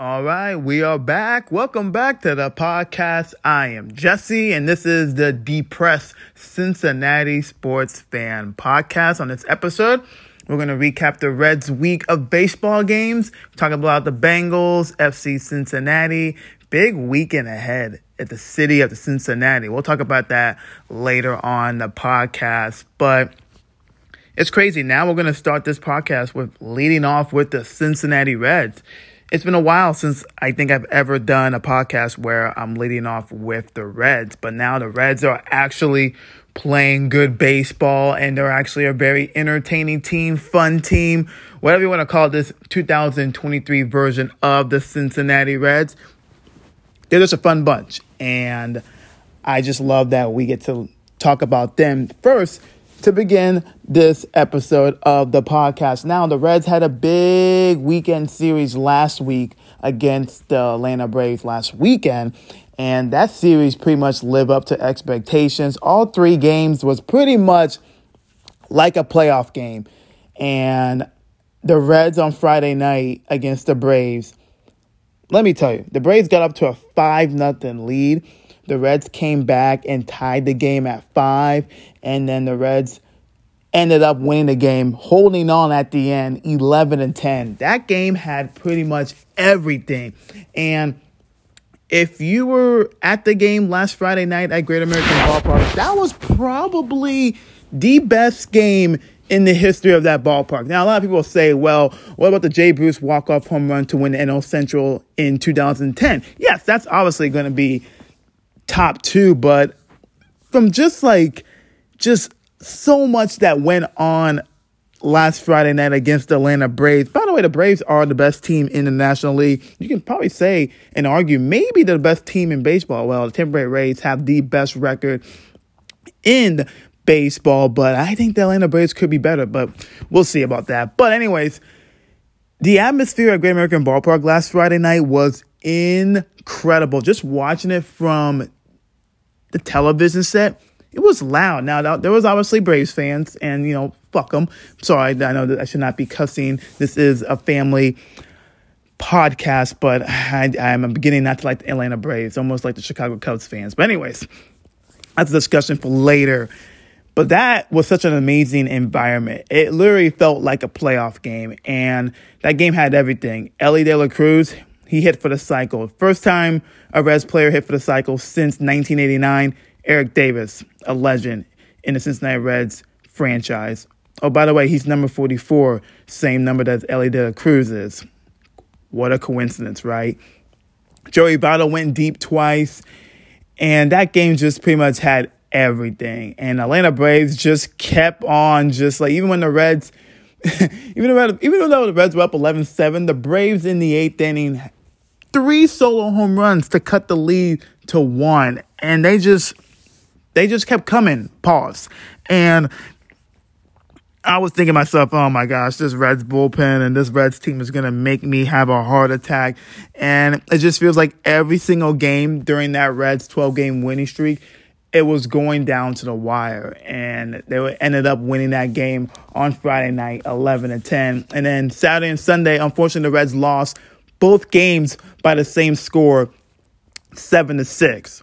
All right, we are back. Welcome back to the podcast. I am Jesse, and this is the Depressed Cincinnati Sports Fan podcast. On this episode, we're going to recap the Reds' week of baseball games, talk about the Bengals, FC Cincinnati. Big weekend ahead at the city of the Cincinnati. We'll talk about that later on the podcast, but it's crazy. Now we're going to start this podcast with leading off with the Cincinnati Reds it's been a while since I think I've ever done a podcast where I'm leading off with the Reds, but now the Reds are actually playing good baseball and they're actually a very entertaining team, fun team, whatever you want to call this 2023 version of the Cincinnati Reds. They're just a fun bunch. And I just love that we get to talk about them first to begin this episode of the podcast. Now, the Reds had a big weekend series last week against the Atlanta Braves last weekend, and that series pretty much lived up to expectations. All three games was pretty much like a playoff game, and the Reds on Friday night against the Braves. Let me tell you, the Braves got up to a 5 nothing lead the Reds came back and tied the game at five, and then the Reds ended up winning the game, holding on at the end, 11 and 10. That game had pretty much everything. And if you were at the game last Friday night at Great American Ballpark, that was probably the best game in the history of that ballpark. Now, a lot of people say, well, what about the Jay Bruce walk-off home run to win the NL Central in 2010? Yes, that's obviously going to be top two, but from just like just so much that went on last Friday night against the Atlanta Braves. By the way, the Braves are the best team in the National League. You can probably say and argue maybe the best team in baseball. Well, the Tampa Bay Rays have the best record in baseball, but I think the Atlanta Braves could be better, but we'll see about that. But anyways, the atmosphere at Great American Ballpark last Friday night was incredible. Just watching it from the television set, it was loud. Now, there was obviously Braves fans, and, you know, fuck them. Sorry, I know that I should not be cussing. This is a family podcast, but I, I'm beginning not to like the Atlanta Braves, almost like the Chicago Cubs fans. But, anyways, that's a discussion for later. But that was such an amazing environment. It literally felt like a playoff game, and that game had everything. Elly De La Cruz, he hit for the cycle. First time a Reds player hit for the cycle since 1989. Eric Davis, a legend in the Cincinnati Reds franchise. Oh, by the way, he's number 44, same number that Elly De La Cruz is. What a coincidence, right? Joey Votto went deep twice, and that game just pretty much had everything. And Atlanta Braves just kept on, just like even when the Reds, even though even though the Reds were up 11-7, the Braves in the eighth inning three solo home runs to cut the lead to one. And they just they just kept coming. Pause. And I was thinking myself, oh my gosh, this Reds bullpen and this Reds team is to make me have a heart attack. And it just feels like every single game during that Reds 12 game winning streak, it was going down to the wire. And they ended up winning that game on Friday night, 11 to 10. And then Saturday and Sunday, unfortunately, the Reds lost both games by the same score, seven to six.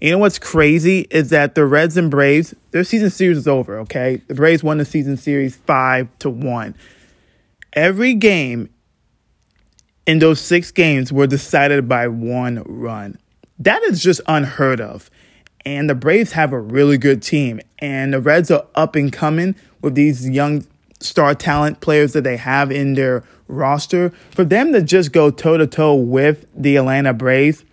You know what's crazy is that the Reds and Braves, their season series is over, okay? The Braves won the season series five to one. Every game in those six games were decided by one run. That is just unheard of. And the Braves have a really good team. And the Reds are up and coming with these young star talent players that they have in their roster, for them to just go toe to toe with the Atlanta Braves,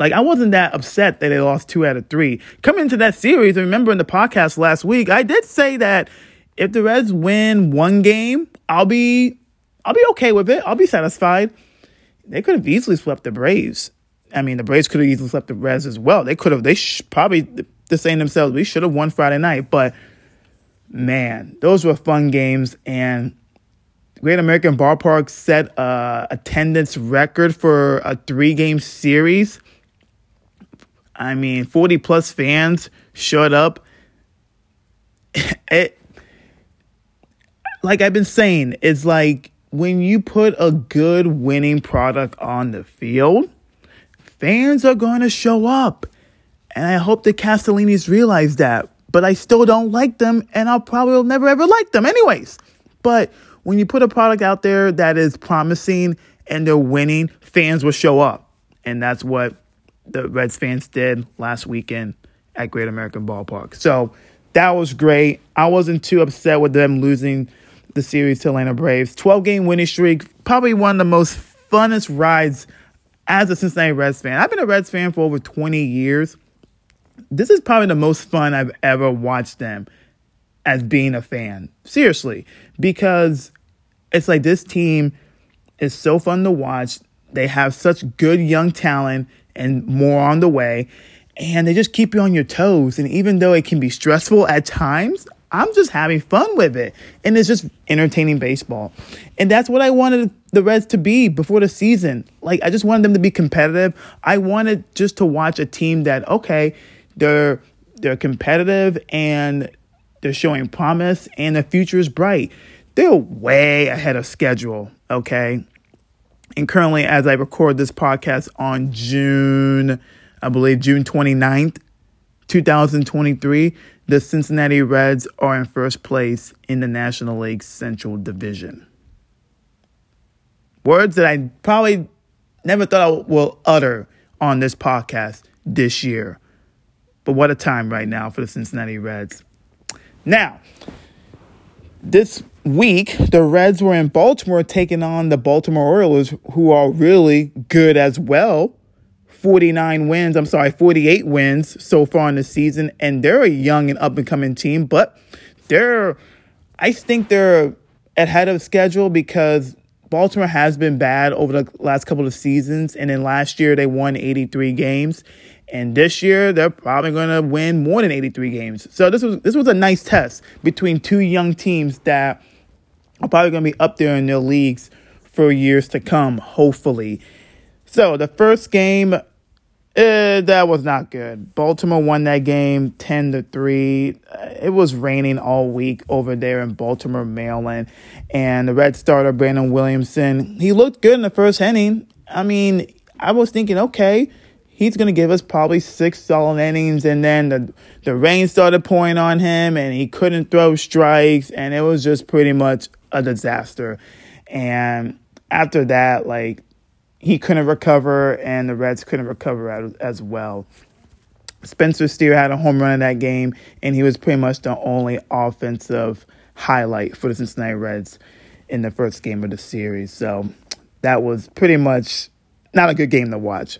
like I wasn't that upset that they lost two out of three. Coming into that series, I remember in the podcast last week, I did say that if the Reds win one game, I'll be I'll be okay with it. I'll be satisfied. They could have easily swept the Braves. I mean, the Braves could have easily swept the Reds as well. They could have. They sh- probably the saying themselves, we should have won Friday night. But man, those were fun games, and Great American Ballpark set a attendance record for a three game series. I mean, 40 plus fans showed up. It, like I've been saying, it's like when you put a good winning product on the field, fans are going to show up. And I hope the Castellinis realize that. But I still don't like them, and I'll probably never ever like them, anyways. But when you put a product out there that is promising and they're winning, fans will show up. And that's what the Reds fans did last weekend at Great American Ballpark. So that was great. I wasn't too upset with them losing the series to Atlanta Braves. 12 game winning streak, probably one of the most funnest rides as a Cincinnati Reds fan. I've been a Reds fan for over 20 years. This is probably the most fun I've ever watched them as being a fan. Seriously, because it's like this team is so fun to watch. They have such good young talent and more on the way. And they just keep you on your toes. And even though it can be stressful at times, I'm just having fun with it. And it's just entertaining baseball. And that's what I wanted the Reds to be before the season. Like, I just wanted them to be competitive. I wanted just to watch a team that, okay, they're they're competitive and they're showing promise and the future is bright. They're way ahead of schedule, okay? And currently, as I record this podcast on June, I believe June 29th, 2023, the Cincinnati Reds are in first place in the National League Central Division. Words that I probably never thought I will utter on this podcast this year. But what a time right now for the Cincinnati Reds. Now, this week, the Reds were in Baltimore taking on the Baltimore Orioles, who are really good as well. 49 wins, I'm sorry, 48 wins so far in the season. And they're a young and up and coming team, but they're, I think they're ahead of schedule because Baltimore has been bad over the last couple of seasons. And then last year, they won 83 games. And this year, they're probably going to win more than 83 games. So this was this was a nice test between two young teams that are probably going to be up there in their leagues for years to come, hopefully. So the first game, uh, that was not good. Baltimore won that game 10 to 3. Uh, it was raining all week over there in Baltimore, Maryland. And the Red starter, Brandon Williamson, he looked good in the first inning. I mean, I was thinking, okay, he's going to give us probably six solid innings. And then the, the rain started pouring on him and he couldn't throw strikes. And it was just pretty much a disaster. And after that, like, he couldn't recover and the Reds couldn't recover as, well. Spencer Steer had a home run in that game, and he was pretty much the only offensive highlight for the Cincinnati Reds in the first game of the series. So that was pretty much not a good game to watch.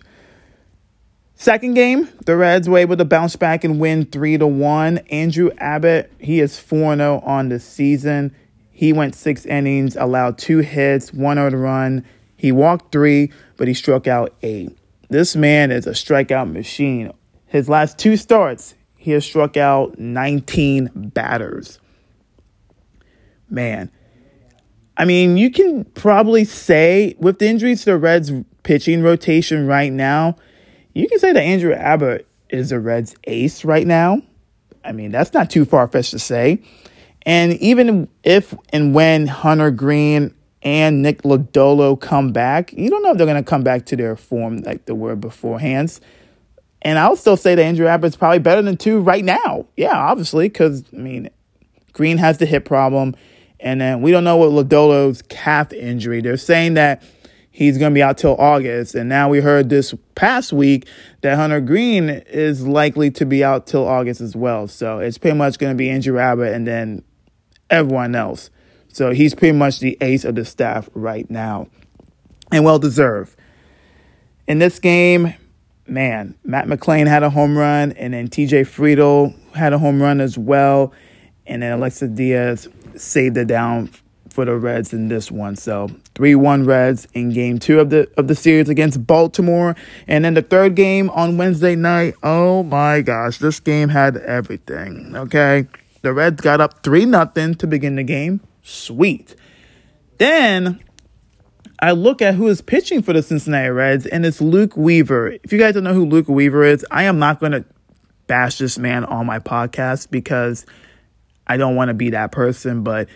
Second game, the Reds were able to bounce back and win 3 to 1. Andrew Abbott, he is 4 0 on the season. He went six innings, allowed two hits, one earned run. He walked three, but he struck out eight. This man is a strikeout machine. His last two starts, he has struck out 19 batters. Man, I mean, you can probably say with the injuries to the Reds pitching rotation right now, you can say that Andrew Abbott is the Reds' ace right now. I mean, that's not too far fetched to say. And even if and when Hunter Greene and Nick Lodolo come back, you don't know if they're going to come back to their form like they were beforehand. And I'll still say that Andrew Abbott's probably better than two right now. Yeah, obviously, because, I mean, Greene has the hip problem. And then we don't know what Lodolo's calf injury. They're saying that he's going to be out till August. And now we heard this past week that Hunter Greene is likely to be out till August as well. So it's pretty much going to be Andrew Abbott and then everyone else. So he's pretty much the ace of the staff right now. And well deserved. In this game, man, Matt McLain had a home run, and then TJ Friedl had a home run as well. And then Alexis Diaz saved it down for the Reds in this one. So 3-1 Reds in game 2 of the of the series against Baltimore. And then the third game on Wednesday night. Oh my gosh, this game had everything. Okay. The Reds got up 3 nothing to begin the game. Sweet. Then I look at who is pitching for the Cincinnati Reds, and it's Luke Weaver. If you guys don't know who Luke Weaver is, I am not going to bash this man on my podcast because I don't want to be that person, but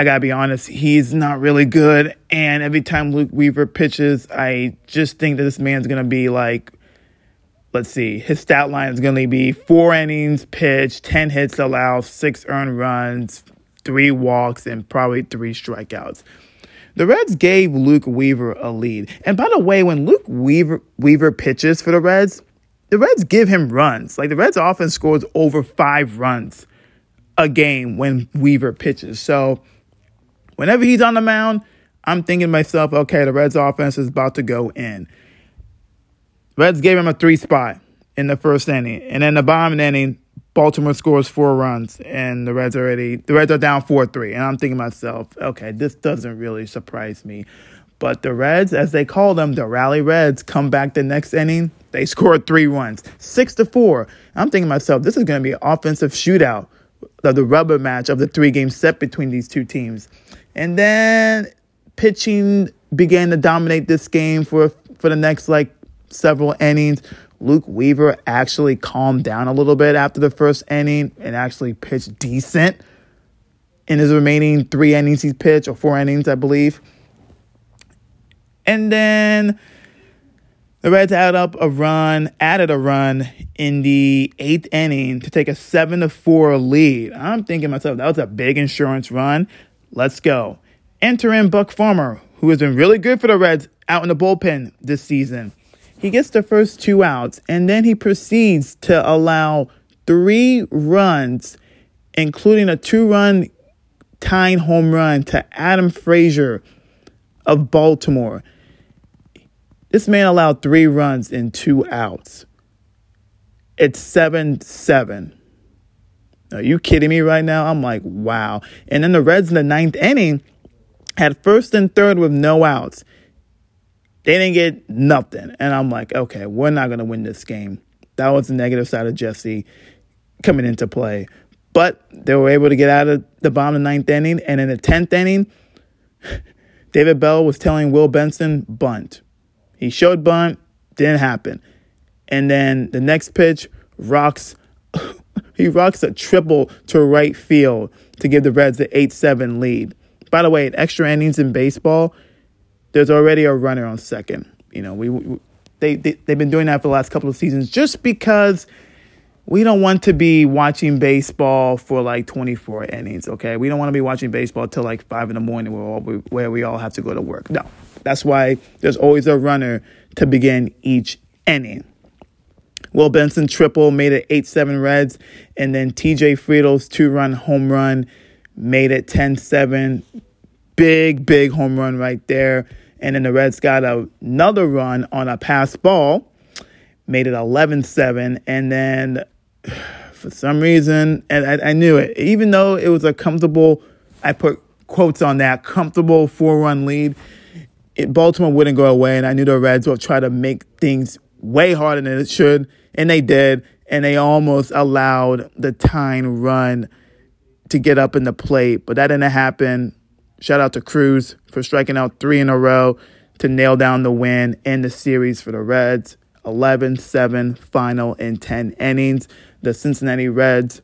I gotta be honest, he's not really good. And every time Luke Weaver pitches, I just think that this man's gonna be like, let's see, his stat line is gonna be four innings pitched, 10 hits allowed, six earned runs, three walks, and probably three strikeouts. The Reds gave Luke Weaver a lead. And by the way, when Luke Weaver, Weaver pitches for the Reds, the Reds give him runs. Like the Reds often scores over five runs a game when Weaver pitches. So whenever he's on the mound, I'm thinking to myself, okay, the Reds offense is about to go in. Reds gave him a three spot in the first inning. And then the bottom inning, Baltimore scores four runs and the Reds already the Reds are down four three. And I'm thinking to myself, okay, this doesn't really surprise me. But the Reds, as they call them, the Rally Reds, come back the next inning. They scored three runs, six to four. I'm thinking to myself, this is going to be an offensive shootout of the rubber match of the three game set between these two teams. And then pitching began to dominate this game for for the next like several innings. Luke Weaver actually calmed down a little bit after the first inning and actually pitched decent in his remaining three innings he's pitched, or four innings, I believe. And then the Reds added up a run, added a run in the eighth inning to take a seven to four lead. I'm thinking myself, that was a big insurance run. Let's go. Enter in Buck Farmer, who has been really good for the Reds out in the bullpen this season. He gets the first two outs, and then he proceeds to allow three runs, including a two run tying home run to Adam Frazier of Baltimore. This man allowed three runs in two outs. It's 7 7. Are you kidding me right now? I'm like, wow. And then the Reds in the ninth inning had first and third with no outs. They didn't get nothing. And I'm like, okay, we're not going to win this game. That was the negative side of Jesse coming into play. But they were able to get out of the bottom of the ninth inning. And in the 10th inning, David Bell was telling Will Benson, bunt. He showed bunt, didn't happen. And then the next pitch, rocks he rocks a triple to right field to give the Reds the 8-7 lead. By the way, in extra innings in baseball, there's already a runner on second. You know, we, we they, they they've been doing that for the last couple of seasons just because we don't want to be watching baseball for like 24 innings, okay? We don't want to be watching baseball till like 5 in the morning where, all, where we all have to go to work. No. That's why there's always a runner to begin each inning. Will Benson triple made it 8 7 Reds, and then TJ Friedl's two run home run made it 10 7. Big, big home run right there. And then the Reds got another run on a pass ball, made it 11 7. And then for some reason, and I, I knew it, even though it was a comfortable, I put quotes on that, comfortable four run lead it, Baltimore wouldn't go away, and I knew the Reds would try to make things way harder than it should, and they did, and they almost allowed the tying run to get up in the plate, but that didn't happen. Shout out to Cruz for striking out three in a row to nail down the win in the series for the Reds. 11 7 final in 10 innings. The Cincinnati Reds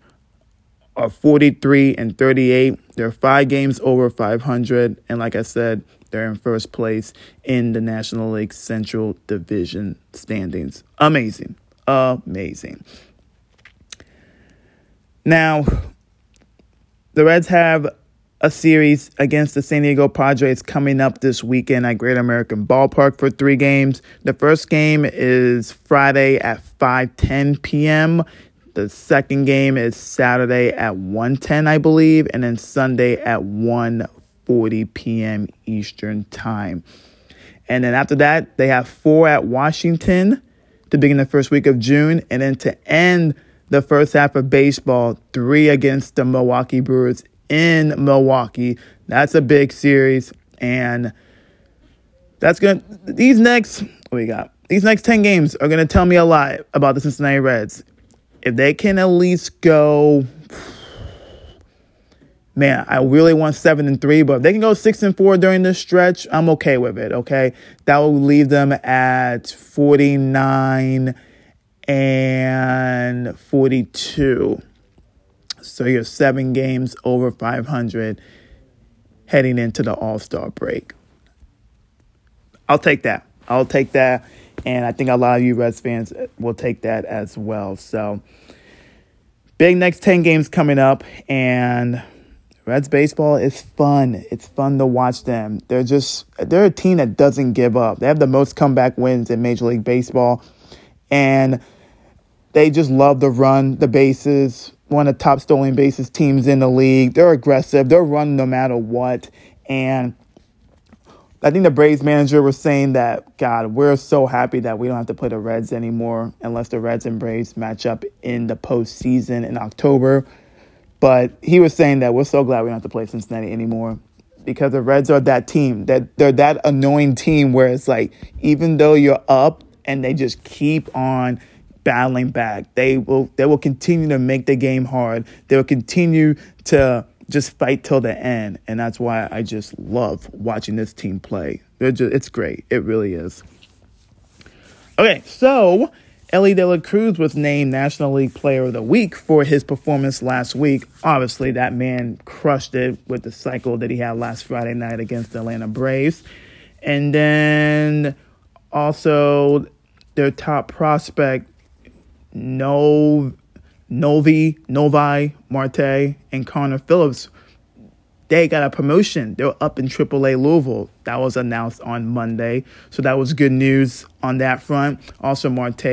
are 43 and 38. They're five games over 500. And like I said, they're in first place in the National League Central Division standings. Amazing. Amazing. Now, the Reds have a series against the San Diego Padres coming up this weekend at Great American Ballpark for three games. The first game is Friday at 5:10 p.m. The second game is Saturday at 1:10, I believe, and then Sunday at 1:40 p.m. Eastern Time. And then after that, they have four at Washington to begin the first week of June. And then to end the first half of baseball, three against the Milwaukee Brewers in Milwaukee. That's a big series. And that's going to, these next, what we got? These next 10 games are going to tell me a lot about the Cincinnati Reds. If they can at least go man, I really want seven and three, but if they can go six and four during this stretch, I'm okay with it. Okay. That will leave them at 49 and 42. So you're seven games over 500. heading into the All Star break. I'll take that. I'll take that. And I think a lot of you Reds fans will take that as well. So, big next 10 games coming up. And Reds baseball is fun. It's fun to watch them. They're just, they're a team that doesn't give up. They have the most comeback wins in Major League Baseball. And they just love to run the bases. One of the top stolen bases teams in the league. They're aggressive. They're running no matter what. And I think the Braves manager was saying that, God, we're so happy that we don't have to play the Reds anymore unless the Reds and Braves match up in the postseason in October. But he was saying that we're so glad we don't have to play Cincinnati anymore because the Reds are that team that they're that annoying team where it's like even though you're up and they just keep on battling back, they will they will continue to make the game hard. They will continue to just fight till the end. And that's why I just love watching this team play. Just, it's great. It really is. Okay, so Elly De La Cruz was named National League Player of the Week for his performance last week. Obviously, that man crushed it with the cycle that he had last Friday night against the Atlanta Braves. And then also their top prospect, No Novi, Novi, Marte, and Connor Phillips, they got a promotion. They're up in AAA Louisville. That was announced on Monday. So that was good news on that front. Also, Marte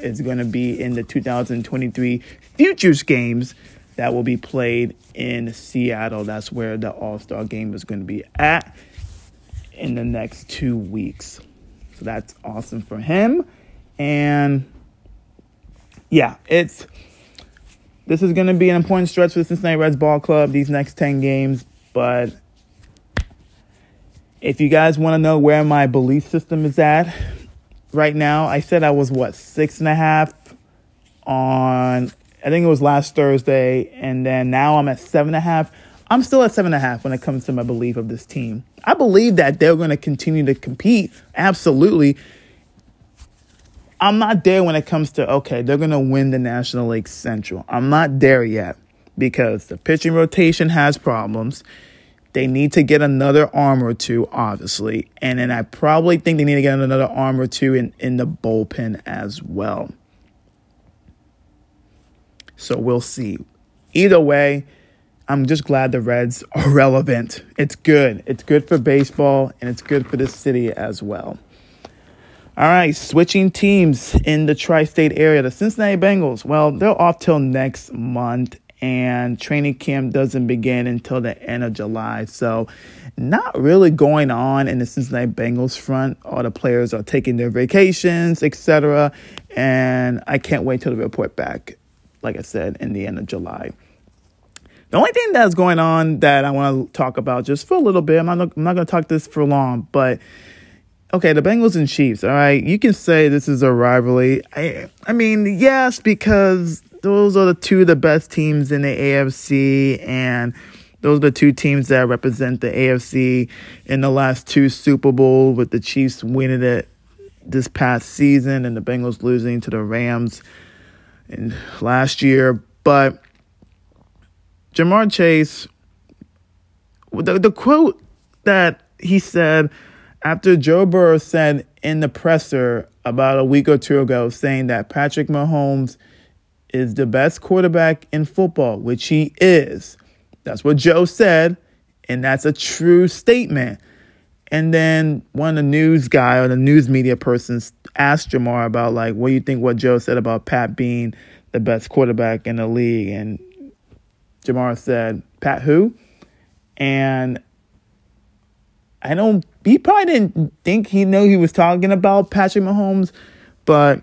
is going to be in the 2023 Futures Games that will be played in Seattle. That's where the All Star game is going to be at in the next two weeks. So that's awesome for him. And yeah, it's this is going to be an important stretch for the Cincinnati Reds ball club these next 10 games. But if you guys want to know where my belief system is at right now, I said I was what, six and a half on, I think it was last Thursday. And then now I'm at seven and a half. I'm still at seven and a half when it comes to my belief of this team. I believe that they're going to continue to compete. Absolutely. I'm not there when it comes to, okay, they're going to win the National League Central. I'm not there yet because the pitching rotation has problems. They need to get another arm or two, obviously. And then I probably think they need to get another arm or two in, in the bullpen as well. So we'll see. Either way, I'm just glad the Reds are relevant. It's good. It's good for baseball and it's good for the city as well. All right, switching teams in the tri state area. The Cincinnati Bengals, well, they're off till next month, and training camp doesn't begin until the end of July. So, not really going on in the Cincinnati Bengals front. All the players are taking their vacations, etc. And I can't wait till the report back, like I said, in the end of July. The only thing that's going on that I want to talk about just for a little bit, I'm not, I'm not going to talk this for long, but okay, the Bengals and Chiefs, all right, you can say this is a rivalry. I, I mean, yes, because those are the two of the best teams in the AFC, and those are the two teams that represent the AFC in the last two Super Bowl, with the Chiefs winning it this past season and the Bengals losing to the Rams in last year. But Ja'Marr Chase, the, the quote that he said after Joe Burrow said in the presser about a week or two ago, saying that Patrick Mahomes is the best quarterback in football, which he is. That's what Joe said, and that's a true statement. And then one of the news guy or the news media persons asked Ja'Marr about like, what do you think what Joe said about Pat being the best quarterback in the league? And Ja'Marr said, Pat who? And I don't. He probably didn't think he knew he was talking about Patrick Mahomes, but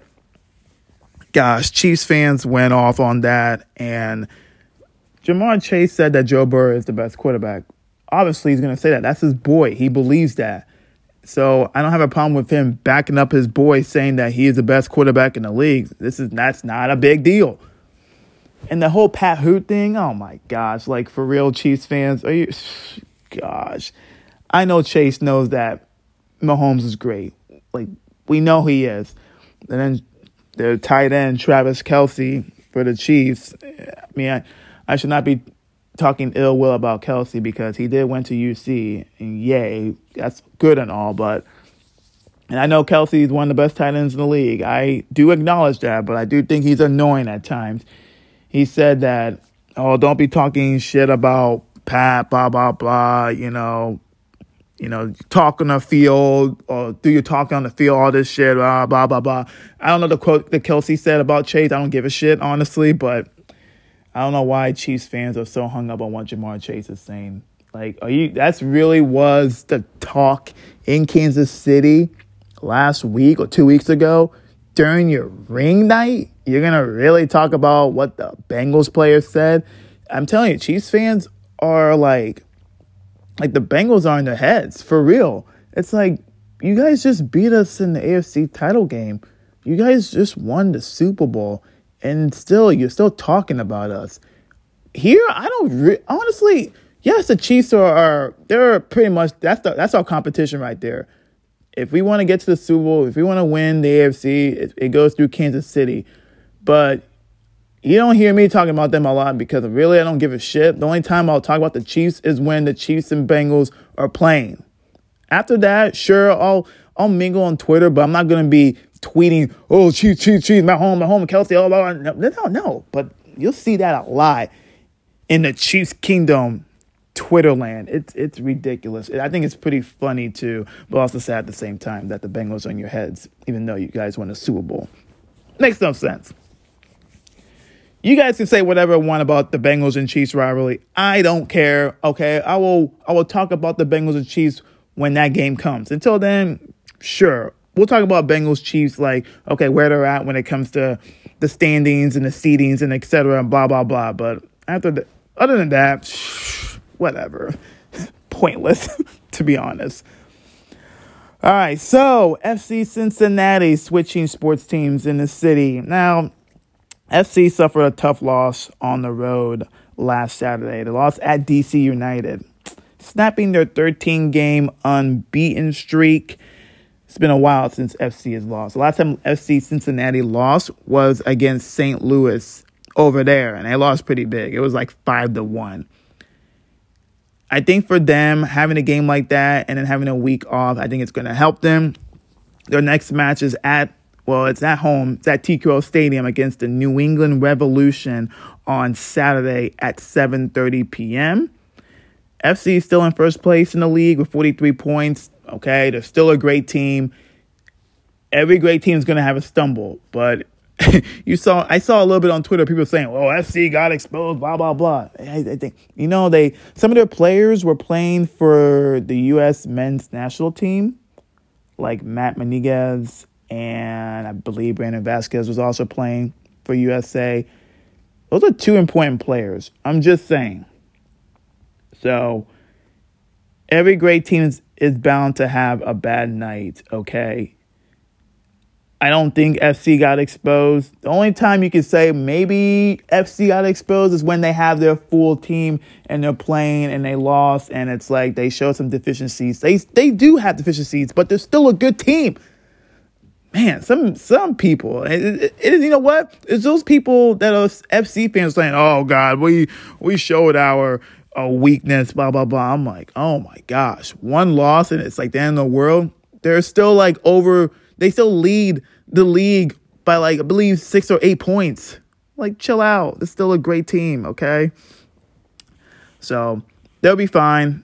gosh, Chiefs fans went off on that, and Ja'Marr Chase said that Joe Burrow is the best quarterback. Obviously, he's going to say that. That's his boy. He believes that. So I don't have a problem with him backing up his boy, saying that he is the best quarterback in the league. This is that's not a big deal. And the whole Pat Hoot thing, oh my gosh, like for real Chiefs fans, are you gosh. I know Chase knows that Mahomes is great. Like we know he is. And then the tight end Travis Kelce for the Chiefs. I mean, I, I should not be talking ill will about Kelce because he did went to UC, and yay, that's good and all, but. And I know Kelce is one of the best tight ends in the league. I do acknowledge that, but I do think he's annoying at times. He said that, oh, don't be talking shit about Pat, blah, blah, blah, you know, you know, talk on the field or do you talk on the field, all this shit, blah, blah, blah, blah. I don't know the quote that Kelce said about Chase. I don't give a shit, honestly, but I don't know why Chiefs fans are so hung up on what Ja'Marr Chase is saying. Like, are you, that's really was the talk in Kansas City last week or two weeks ago during your ring night. You're going to really talk about what the Bengals players said. I'm telling you, Chiefs fans are like, like the Bengals are in their heads for real. It's like you guys just beat us in the AFC title game. You guys just won the Super Bowl, and still you're still talking about us. Here, I don't re- honestly. Yes, the Chiefs are, are they're pretty much that's the, that's our competition right there. If we want to get to the Super Bowl, if we want to win the AFC, it, it goes through Kansas City. But you don't hear me talking about them a lot because really I don't give a shit. The only time I'll talk about the Chiefs is when the Chiefs and Bengals are playing. After that, sure, I'll I'll mingle on Twitter, but I'm not gonna be tweeting, "Oh, Chiefs, Chiefs, Chiefs, Mahomes, my home, Kelce, all blah, blah. No, no, no. But you'll see that a lot in the Chiefs Kingdom Twitter land. It's it's ridiculous. I think it's pretty funny too, but also sad at the same time that the Bengals in your heads, even though you guys won a Super Bowl. Makes no sense. You guys can say whatever you want about the Bengals and Chiefs rivalry. I don't care. Okay, I will. I will talk about the Bengals and Chiefs when that game comes. Until then, sure, we'll talk about Bengals Chiefs. Like, okay, where they're at when it comes to the standings and the seedings and etc. and blah blah blah. But after the, other than that, whatever, pointless to be honest. All right, so FC Cincinnati switching sports teams in the city now. FC suffered a tough loss on the road last Saturday. They lost at DC United, snapping their 13 game unbeaten streak. It's been a while since FC has lost. The last time FC Cincinnati lost was against St. Louis over there, and they lost pretty big. It was like 5 to 1. I think for them, having a game like that and then having a week off, I think it's going to help them. Their next match is at well, it's at home. It's at TQL Stadium against the New England Revolution on Saturday at 7:30 p.m. FC is still in first place in the league with 43 points. Okay, they're still a great team. Every great team is going to have a stumble, but you saw I saw a little bit on Twitter people saying, "Oh, FC got exposed," blah blah blah. I, I, think you know they some of their players were playing for the U.S. men's national team, like Matt Meniguez and I believe Brandon Vazquez was also playing for USA. Those are two important players. I'm just saying. So every great team is, is bound to have a bad night, okay? I don't think FC got exposed. The only time you could say maybe FC got exposed is when they have their full team and they're playing and they lost and it's like they show some deficiencies. They they do have deficiencies, but they're still a good team man, some some people, it, it, it, you know what? It's those people that are FC fans saying, "Oh God, we we showed our." a weakness, blah blah blah. I'm like, oh my gosh, one loss and it's like the end of the world. They're still like over. They still lead the league by like I believe six or eight points. Like, chill out. It's still a great team, okay? So they'll be fine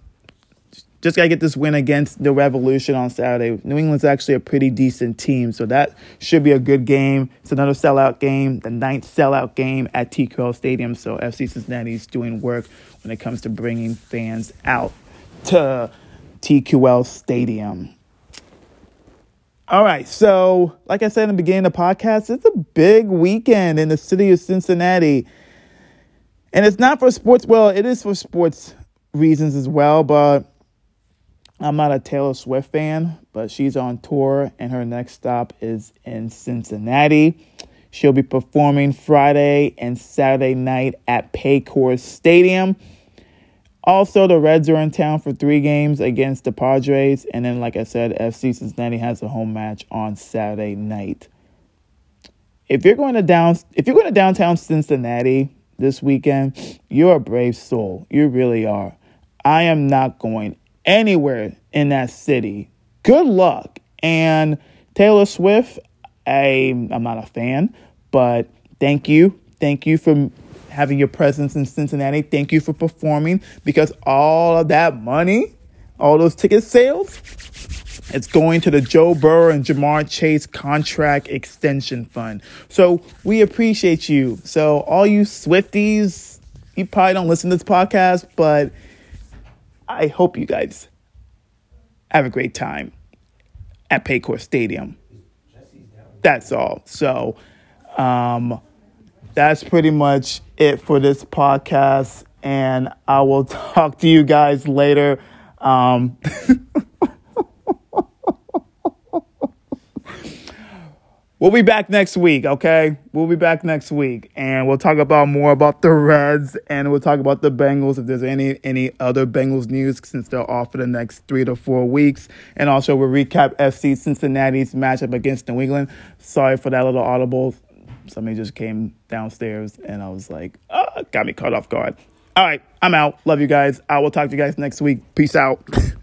just got to get this win against the Revolution on Saturday. New England's actually a pretty decent team, so that should be a good game. It's another sellout game, the ninth sellout game at TQL Stadium. So FC Cincinnati's doing work when it comes to bringing fans out to TQL Stadium. All right, so like I said in the beginning of the podcast, it's a big weekend in the city of Cincinnati. And it's not for sports, well, it is for sports reasons as well, but I'm not a Taylor Swift fan, but she's on tour and her next stop is in Cincinnati. She'll be performing Friday and Saturday night at Paycor Stadium. Also, the Reds are in town for three games against the Padres. And then, like I said, FC Cincinnati has a home match on Saturday night. If you're going to down if you're going to downtown Cincinnati, this weekend, you're a brave soul. You really are. I am not going anywhere in that city. Good luck. And Taylor Swift, I, I'm not a fan, but thank you. Thank you for having your presence in Cincinnati. Thank you for performing because all of that money, all those ticket sales, it's going to the Joe Burrow and Ja'Marr Chase contract extension fund. So we appreciate you. So all you Swifties, you probably don't listen to this podcast, but I hope you guys have a great time at Paycor Stadium. That's all. So um, that's pretty much it for this podcast. And I will talk to you guys later. Um, We'll be back next week, okay? We'll be back next week and we'll talk about more about the Reds and we'll talk about the Bengals if there's any any other Bengals news since they're off for the next 3 to 4 weeks. And also we'll recap FC Cincinnati's matchup against New England. Sorry for that little audible. Somebody just came downstairs and I was like, oh, got me caught off guard. All right, I'm out. Love you guys. I will talk to you guys next week. Peace out.